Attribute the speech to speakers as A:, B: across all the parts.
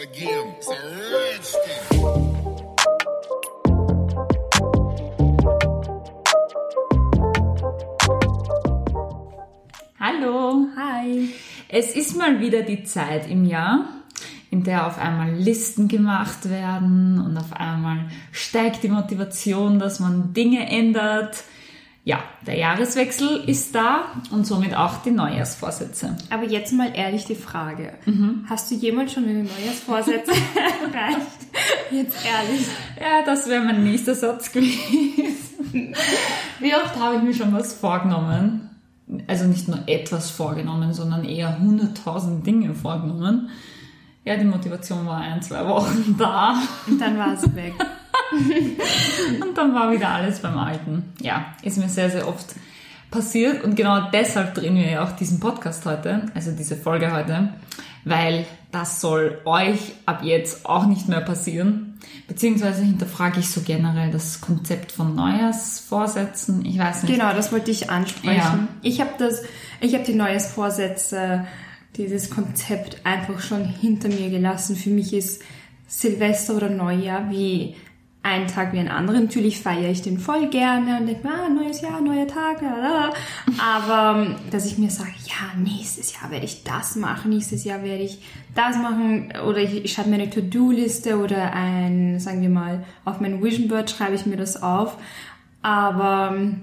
A: again. It's a.
B: Hallo.
C: Hi.
B: Es ist mal wieder die Zeit im Jahr, in der auf einmal Listen gemacht werden und auf einmal steigt die Motivation, dass man Dinge ändert. Ja, der Jahreswechsel ist da und somit auch die Neujahrsvorsätze.
C: Aber jetzt mal ehrlich die Frage. Hast du jemals schon eine Neujahrsvorsätze erreicht? Jetzt ehrlich.
B: Ja, das wäre mein nächster Satz gewesen. Wie oft habe ich mir schon was vorgenommen? Also nicht nur etwas vorgenommen, sondern eher hunderttausend Dinge vorgenommen. Ja, die Motivation war ein, zwei Wochen da
C: Und dann war es weg.
B: und dann war wieder alles beim Alten. Ja, ist mir sehr, sehr oft passiert und genau deshalb drehen wir ja auch diesen Podcast heute, also diese Folge heute, weil das soll euch ab jetzt auch nicht mehr passieren. Beziehungsweise hinterfrage ich so generell das Konzept von Neujahrsvorsätzen. Ich weiß nicht.
C: Genau, das wollte ich ansprechen.
B: Ja.
C: Ich habe das, ich habe die Neujahrsvorsätze, dieses Konzept einfach schon hinter mir gelassen. Für mich ist Silvester oder Neujahr wie ein Tag wie ein anderer. Natürlich feiere ich den voll gerne und denke mir, ah, neues Jahr, neuer Tag, lalala. aber ähm, dass ich mir sage, ja, nächstes Jahr werde ich das machen, nächstes Jahr werde ich das machen oder ich, ich schreibe mir eine To-Do-Liste oder ein, sagen wir mal, auf mein Vision Board schreibe ich mir das auf. Aber ähm,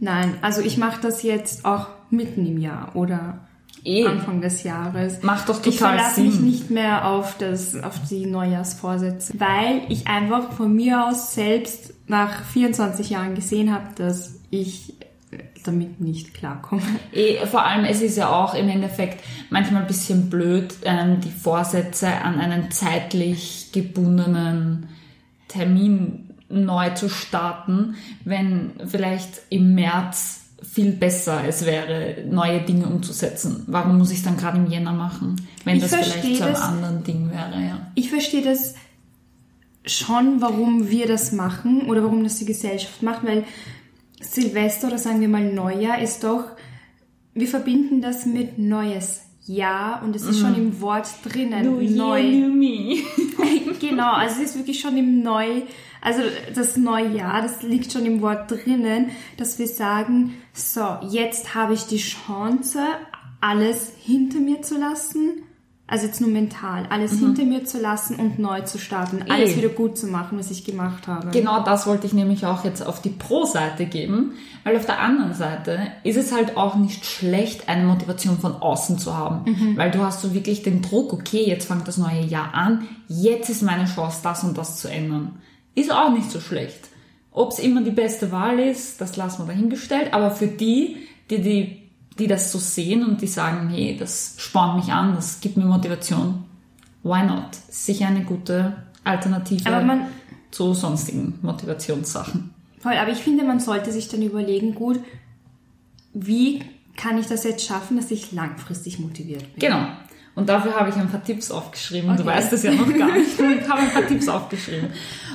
C: nein, also ich mache das jetzt auch mitten im Jahr oder
B: Eh.
C: Anfang des Jahres.
B: Macht doch
C: Ich
B: total
C: verlasse mich
B: Sinn.
C: nicht mehr auf, das, auf die Neujahrsvorsätze, weil ich einfach von mir aus selbst nach 24 Jahren gesehen habe, dass ich damit nicht klarkomme.
B: Eh, vor allem, es ist ja auch im Endeffekt manchmal ein bisschen blöd, ähm, die Vorsätze an einen zeitlich gebundenen Termin neu zu starten, wenn vielleicht im März viel besser es wäre, neue Dinge umzusetzen. Warum muss ich es dann gerade im Jänner machen, wenn
C: Ich
B: das vielleicht zu einem
C: das.
B: anderen Ding wäre, ja.
C: Ich verstehe das schon, warum wir das machen oder warum das die Gesellschaft macht, weil Silvester oder sagen wir mal Neujahr ist doch, wir verbinden das mit neues Jahr und es ist schon im Wort drinnen, neu.
B: me.
C: genau, also es ist wirklich schon im Neu, also das Neujahr, das liegt schon im Wort drinnen, dass wir sagen, so, jetzt habe ich die Chance, alles hinter mir zu lassen, also jetzt nur mental, alles hinter mir zu lassen und neu zu starten, alles
B: Eh.
C: wieder gut zu machen, was ich gemacht habe.
B: Genau das wollte ich nämlich auch jetzt auf die Pro-Seite geben, weil auf der anderen Seite ist es halt auch nicht schlecht, eine Motivation von außen zu haben, weil du hast so wirklich den Druck, okay, jetzt fängt das neue Jahr an, jetzt ist meine Chance, das und das zu ändern. Ist auch nicht so schlecht. Ob es immer die beste Wahl ist, das lassen wir dahingestellt, aber für die, die, die, die das so sehen und die sagen, hey, das spornt mich an, das gibt mir Motivation, why not? Sicher eine gute Alternative
C: man-
B: zu sonstigen Motivationssachen.
C: Voll, aber ich finde, man sollte sich dann überlegen, gut, wie kann ich das jetzt schaffen, dass ich langfristig motiviert bin?
B: Genau. Und dafür habe ich ein paar Tipps aufgeschrieben. Du
C: Okay.
B: weißt es ja noch gar nicht. Ich habe ein paar Tipps aufgeschrieben.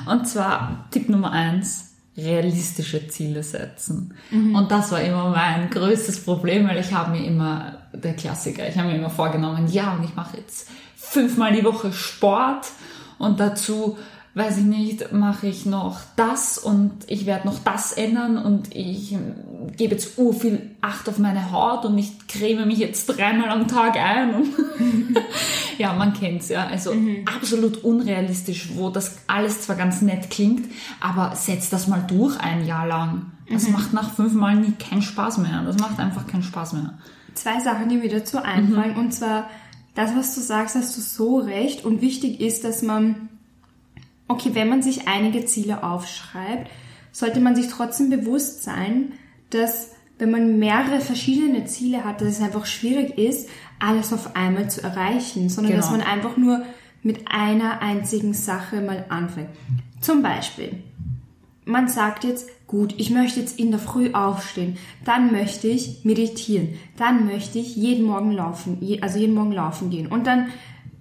B: Und zwar Tipp Nummer eins, realistische Ziele setzen. Und das war immer mein größtes Problem, weil ich habe mir immer, der Klassiker, ich habe mir immer vorgenommen, ja, und ich mache jetzt fünfmal die Woche Sport und dazu weiß ich nicht, mache ich noch das und ich werde noch das ändern und ich gebe jetzt ur viel Acht auf meine Haut und ich creme mich jetzt dreimal am Tag ein. Und ja, man kennt's ja. Also absolut unrealistisch, wo das alles zwar ganz nett klingt, aber setzt das mal durch ein Jahr lang. Das macht nach fünf Mal nie keinen Spaß mehr. Das macht einfach keinen Spaß mehr.
C: Zwei Sachen, die mir dazu
B: Mhm.
C: einfallen. Und zwar, das, was du sagst, hast du so recht. Und wichtig ist, dass man, okay, wenn man sich einige Ziele aufschreibt, sollte man sich trotzdem bewusst sein, dass wenn man mehrere verschiedene Ziele hat, dass es einfach schwierig ist, alles auf einmal zu erreichen, sondern dass
B: Genau.
C: man einfach nur mit einer einzigen Sache mal anfängt. Zum Beispiel, man sagt jetzt, gut, ich möchte jetzt in der Früh aufstehen, dann möchte ich meditieren, dann möchte ich jeden Morgen laufen, also jeden Morgen laufen gehen und dann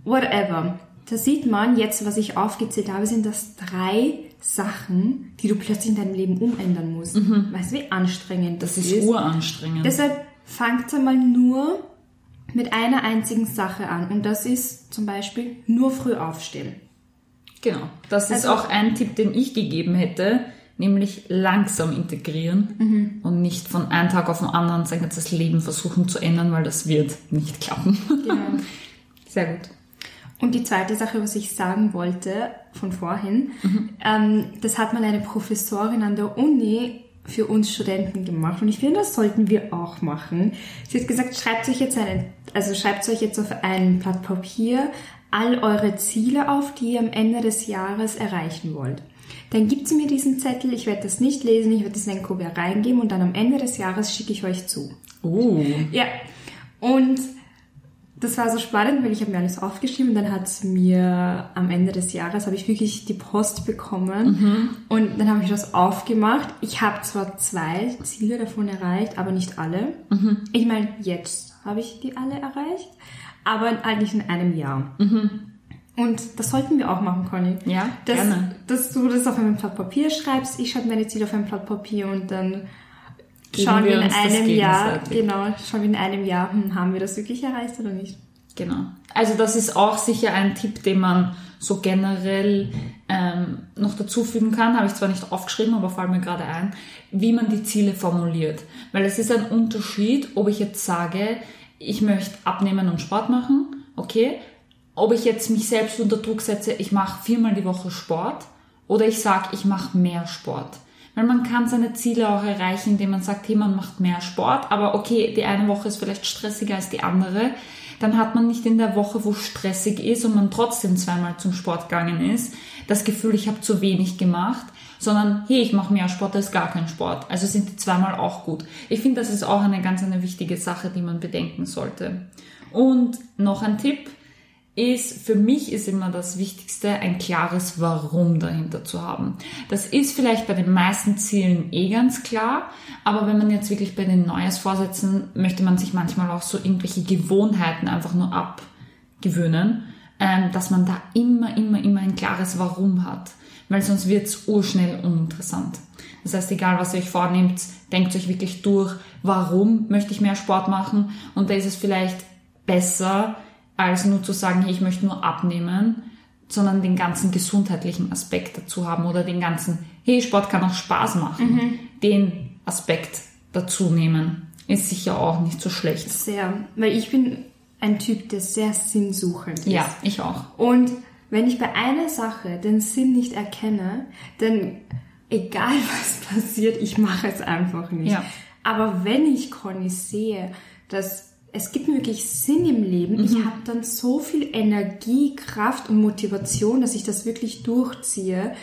C: whatever. Da sieht man jetzt, was ich aufgezählt habe, sind das drei Sachen, die du plötzlich in deinem Leben umändern musst. Weißt du, wie anstrengend das,
B: Das ist uranstrengend.
C: Deshalb fangt einmal nur mit einer einzigen Sache an und das ist zum Beispiel nur früh aufstehen.
B: Genau. Das ist
C: Also-
B: auch ein Tipp, den ich gegeben hätte, nämlich langsam integrieren
C: Mhm.
B: und nicht von einem Tag auf den anderen sein ganzes Leben versuchen zu ändern, weil das wird nicht klappen.
C: Genau.
B: Sehr gut.
C: Und die zweite Sache, was ich sagen wollte von vorhin, ähm, das hat mal eine Professorin an der Uni für uns Studenten gemacht und ich finde, das sollten wir auch machen. Sie hat gesagt, schreibt euch jetzt eine, also schreibt euch jetzt auf ein Blatt Papier all eure Ziele auf, die ihr am Ende des Jahres erreichen wollt. Dann gibt sie mir diesen Zettel, ich werde das nicht lesen, ich werde das in ein Kuvert reingeben und dann am Ende des Jahres schicke ich euch zu.
B: Oh.
C: Ja, und das war so spannend, weil ich habe mir alles aufgeschrieben und dann hat mir am Ende des Jahres habe ich wirklich die Post bekommen und dann habe ich das aufgemacht. Ich habe zwar zwei Ziele davon erreicht, aber nicht alle. Ich meine, jetzt habe ich die alle erreicht, aber eigentlich in einem Jahr. Und das sollten wir auch machen, Conny.
B: Ja,
C: dass,
B: gerne.
C: dass du das auf einem Blatt Papier schreibst, ich schreibe meine Ziele auf ein Blatt Papier und dann
B: Geben
C: schauen wir
B: wir
C: in
B: uns das
C: einem Jahr, genau, wir in einem Jahr, hm, haben wir das wirklich erreicht oder nicht?
B: Genau. Also das ist auch sicher ein Tipp, den man so generell ähm, noch dazufügen kann. Habe ich zwar nicht aufgeschrieben, aber fällt mir gerade ein, wie man die Ziele formuliert. Weil es ist ein Unterschied, ob ich jetzt sage, ich möchte abnehmen und Sport machen, okay. Ob ich jetzt mich selbst unter Druck setze, ich mache viermal die Woche Sport oder ich sage, ich mache mehr Sport. Weil man kann seine Ziele auch erreichen, indem man sagt, hey, man macht mehr Sport, aber okay, die eine Woche ist vielleicht stressiger als die andere. Dann hat man nicht in der Woche, wo stressig ist und man trotzdem zweimal zum Sport gegangen ist, das Gefühl, ich habe zu wenig gemacht, sondern hey, ich mache mehr Sport als gar kein Sport. Also sind die zweimal auch gut. Ich finde, das ist auch eine ganz eine wichtige Sache, die man bedenken sollte. Und noch ein Tipp, ist, für mich ist immer das Wichtigste, ein klares Warum dahinter zu haben. Das ist vielleicht bei den meisten Zielen eh ganz klar, aber wenn man jetzt wirklich bei den Neujahrsvorsätzen, möchte man sich manchmal auch so irgendwelche Gewohnheiten einfach nur abgewöhnen, ähm, dass man da immer, immer, immer ein klares Warum hat, weil sonst wird's urschnell uninteressant. Das heißt, egal was ihr euch vornehmt, denkt euch wirklich durch, warum möchte ich mehr Sport machen und da ist es vielleicht besser, als nur zu sagen, hey, ich möchte nur abnehmen, sondern den ganzen gesundheitlichen Aspekt dazu haben oder den ganzen, hey, Sport kann auch Spaß machen. Den Aspekt dazu nehmen, ist sicher auch nicht so schlecht.
C: Sehr, weil ich bin ein Typ, der sehr sinnsuchend ist.
B: Ja, ich auch.
C: Und wenn ich bei einer Sache den Sinn nicht erkenne, dann egal was passiert, ich mache es einfach nicht.
B: Ja.
C: Aber wenn ich Conny sehe, dass es gibt mir wirklich Sinn im Leben, ich habe dann so viel Energie, Kraft und Motivation, dass ich das wirklich durchziehe.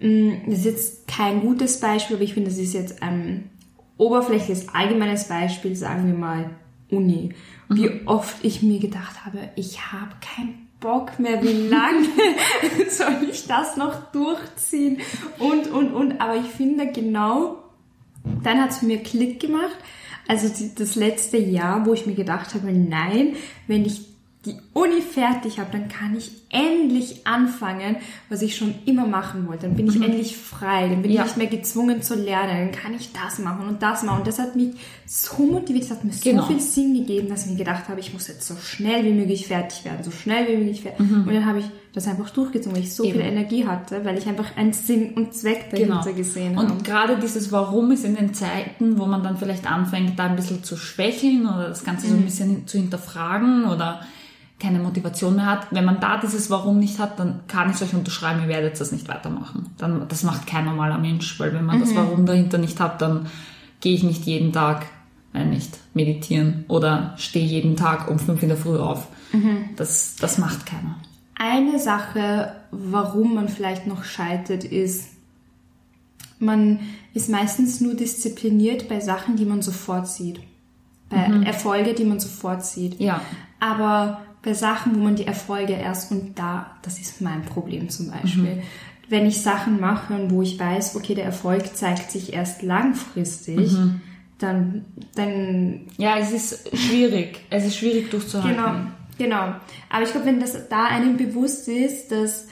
C: Mm, Das ist jetzt kein gutes Beispiel, aber ich finde, das ist jetzt ein oberflächliches, allgemeines Beispiel, sagen wir mal Uni. Wie oft ich mir gedacht habe, ich habe keinen Bock mehr, wie lange soll ich das noch durchziehen und, und, und. Aber ich finde genau, dann hat es mir Klick gemacht. Also das letzte Jahr, wo ich mir gedacht habe, nein, wenn ich die Uni fertig habe, dann kann ich endlich anfangen, was ich schon immer machen wollte. Dann bin ich endlich frei, dann bin
B: Ja.
C: ich nicht mehr gezwungen zu lernen, dann kann ich das machen und das machen. Und das hat mich so motiviert, das hat mir so
B: Genau.
C: viel Sinn gegeben, dass ich mir gedacht habe, ich muss jetzt so schnell wie möglich fertig werden, so schnell wie möglich fertig. Und dann habe ich das einfach durchgezogen, weil ich so
B: Mhm. Eben.
C: viel Energie hatte, weil ich einfach einen Sinn und Zweck dahinter
B: Genau.
C: gesehen habe.
B: Und gerade dieses Warum ist in den Zeiten, wo man dann vielleicht anfängt, da ein bisschen zu schwächeln oder das Ganze so ein bisschen hin- zu hinterfragen oder keine Motivation mehr hat. Wenn man da dieses Warum nicht hat, dann kann ich euch unterschreiben, ihr werdet das nicht weitermachen. Dann, das macht kein normaler Mensch, weil wenn man das Warum dahinter nicht hat, dann gehe ich nicht jeden Tag, äh, nicht meditieren oder stehe jeden Tag um fünf in der Früh auf. Das, das macht keiner.
C: Eine Sache, warum man vielleicht noch scheitert, ist, man ist meistens nur diszipliniert bei Sachen, die man sofort sieht. Bei Erfolge, die man sofort sieht.
B: Ja.
C: Aber bei Sachen, wo man die Erfolge erst und da, das ist mein Problem zum Beispiel. Wenn ich Sachen mache und wo ich weiß, okay, der Erfolg zeigt sich erst langfristig, dann, dann
B: Ja, es ist schwierig. Es ist schwierig durchzuhalten.
C: Genau, genau. Aber ich glaube, wenn das da einem bewusst ist, dass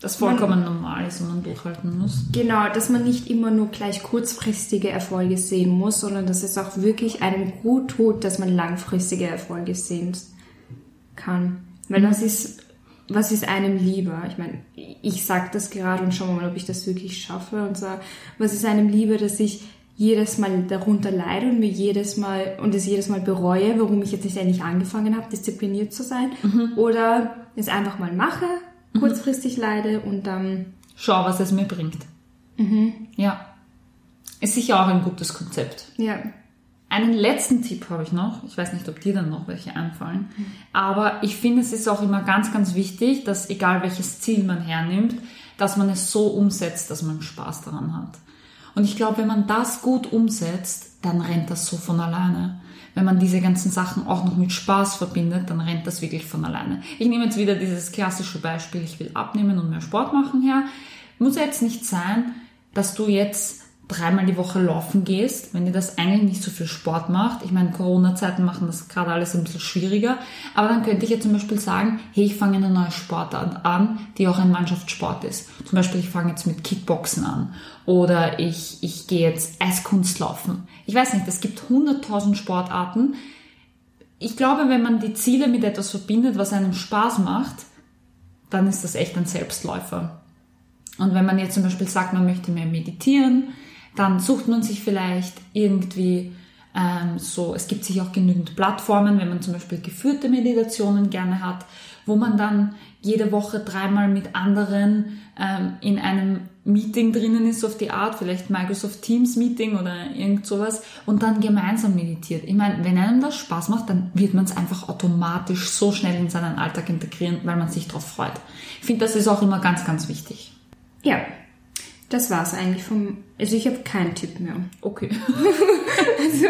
B: Das vollkommen normal ist und man durchhalten muss.
C: Genau, dass man nicht immer nur gleich kurzfristige Erfolge sehen muss, sondern dass es auch wirklich einem gut tut, dass man langfristige Erfolge sehen kann. Weil
B: Mhm.
C: das ist, was ist einem lieber? Ich meine, ich sag das gerade und schauen wir mal, ob ich das wirklich schaffe und sag, was ist einem lieber, dass ich jedes Mal darunter leide und mir jedes Mal und es jedes Mal bereue, warum ich jetzt nicht endlich angefangen habe, diszipliniert zu sein,
B: Mhm.
C: oder es einfach mal mache, kurzfristig leide und dann
B: Schau, was es mir bringt. Ja. Ist sicher auch ein gutes Konzept.
C: ja,
B: Einen letzten Tipp habe ich noch. Ich weiß nicht, ob dir dann noch welche einfallen. Aber ich finde, es ist auch immer ganz, ganz wichtig, dass egal welches Ziel man hernimmt, dass man es so umsetzt, dass man Spaß daran hat. Und ich glaube, wenn man das gut umsetzt, dann rennt das so von alleine. Wenn man diese ganzen Sachen auch noch mit Spaß verbindet, dann rennt das wirklich von alleine. Ich nehme jetzt wieder dieses klassische Beispiel, ich will abnehmen und mehr Sport machen her. Muss jetzt nicht sein, dass du jetzt dreimal die Woche laufen gehst, wenn dir das eigentlich nicht so viel Sport macht. Ich meine, Corona-Zeiten machen das gerade alles ein bisschen schwieriger. Aber dann könnte ich ja zum Beispiel sagen, hey, ich fange eine neue Sportart an, die auch ein Mannschaftssport ist. Zum Beispiel, ich fange jetzt mit Kickboxen an. Oder ich, ich gehe jetzt Eiskunstlaufen. Ich weiß nicht, es gibt hunderttausend Sportarten. Ich glaube, wenn man die Ziele mit etwas verbindet, was einem Spaß macht, dann ist das echt ein Selbstläufer. Und wenn man jetzt zum Beispiel sagt, man möchte mehr meditieren, dann sucht man sich vielleicht irgendwie ähm, so, es gibt sich auch genügend Plattformen, wenn man zum Beispiel geführte Meditationen gerne hat, wo man dann jede Woche dreimal mit anderen ähm, in einem Meeting drinnen ist auf die Art, vielleicht Microsoft Teams Meeting oder irgend sowas und dann gemeinsam meditiert. Ich meine, wenn einem das Spaß macht, dann wird man es einfach automatisch so schnell in seinen Alltag integrieren, weil man sich darauf freut. Ich finde, das ist auch immer ganz, ganz wichtig.
C: Ja, das war's eigentlich vom. Also ich habe keinen Tipp mehr.
B: Okay. also,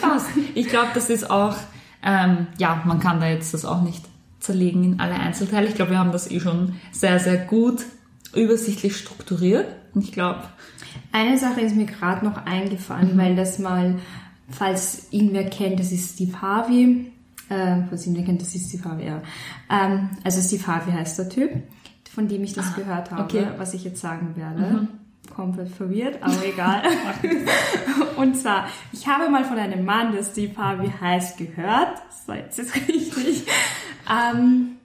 B: passt. Ich glaube, das ist auch, ähm, ja, man kann da jetzt das auch nicht zerlegen in alle Einzelteile. Ich glaube, wir haben das eh schon sehr, sehr gut übersichtlich strukturiert. Und ich glaube,
C: Eine Sache ist mir gerade noch eingefallen, weil das mal, falls ihn wer kennt, das ist Steve Harvey. Äh, falls ihn wer kennt, das ist Steve Harvey, ja. Ähm, also Steve Harvey heißt der Typ, von dem ich das gehört habe,
B: okay.
C: was ich jetzt sagen werde. Komplett verwirrt, aber egal. Und zwar, ich habe mal von einem Mann, der Steve Harvey heißt, gehört, so jetzt ist richtig, ähm,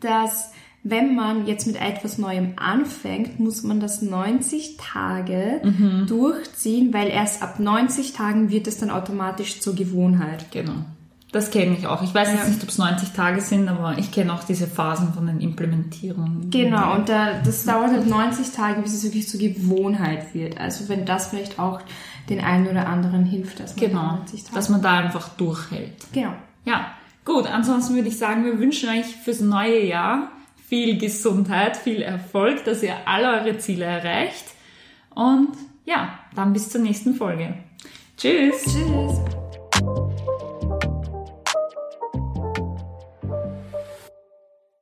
C: dass wenn man jetzt mit etwas Neuem anfängt, muss man das 90 Tage durchziehen, weil erst ab 90 Tagen wird es dann automatisch zur Gewohnheit.
B: genau. Das kenne ich auch. Ich weiß jetzt
C: Ja.
B: nicht, ob es 90 Tage sind, aber ich kenne auch diese Phasen von den Implementierungen.
C: Genau, und da, das dauert halt 90 Tage, bis es wirklich zur Gewohnheit wird. Also wenn das vielleicht auch den einen oder anderen hilft, dass man
B: Genau.
C: 90 Tage...
B: Dass man da einfach durchhält.
C: genau.
B: Ja, gut. Ansonsten würde ich sagen, wir wünschen euch fürs neue Jahr viel Gesundheit, viel Erfolg, dass ihr alle eure Ziele erreicht. Und ja, dann bis zur nächsten Folge. Tschüss.
C: Tschüss.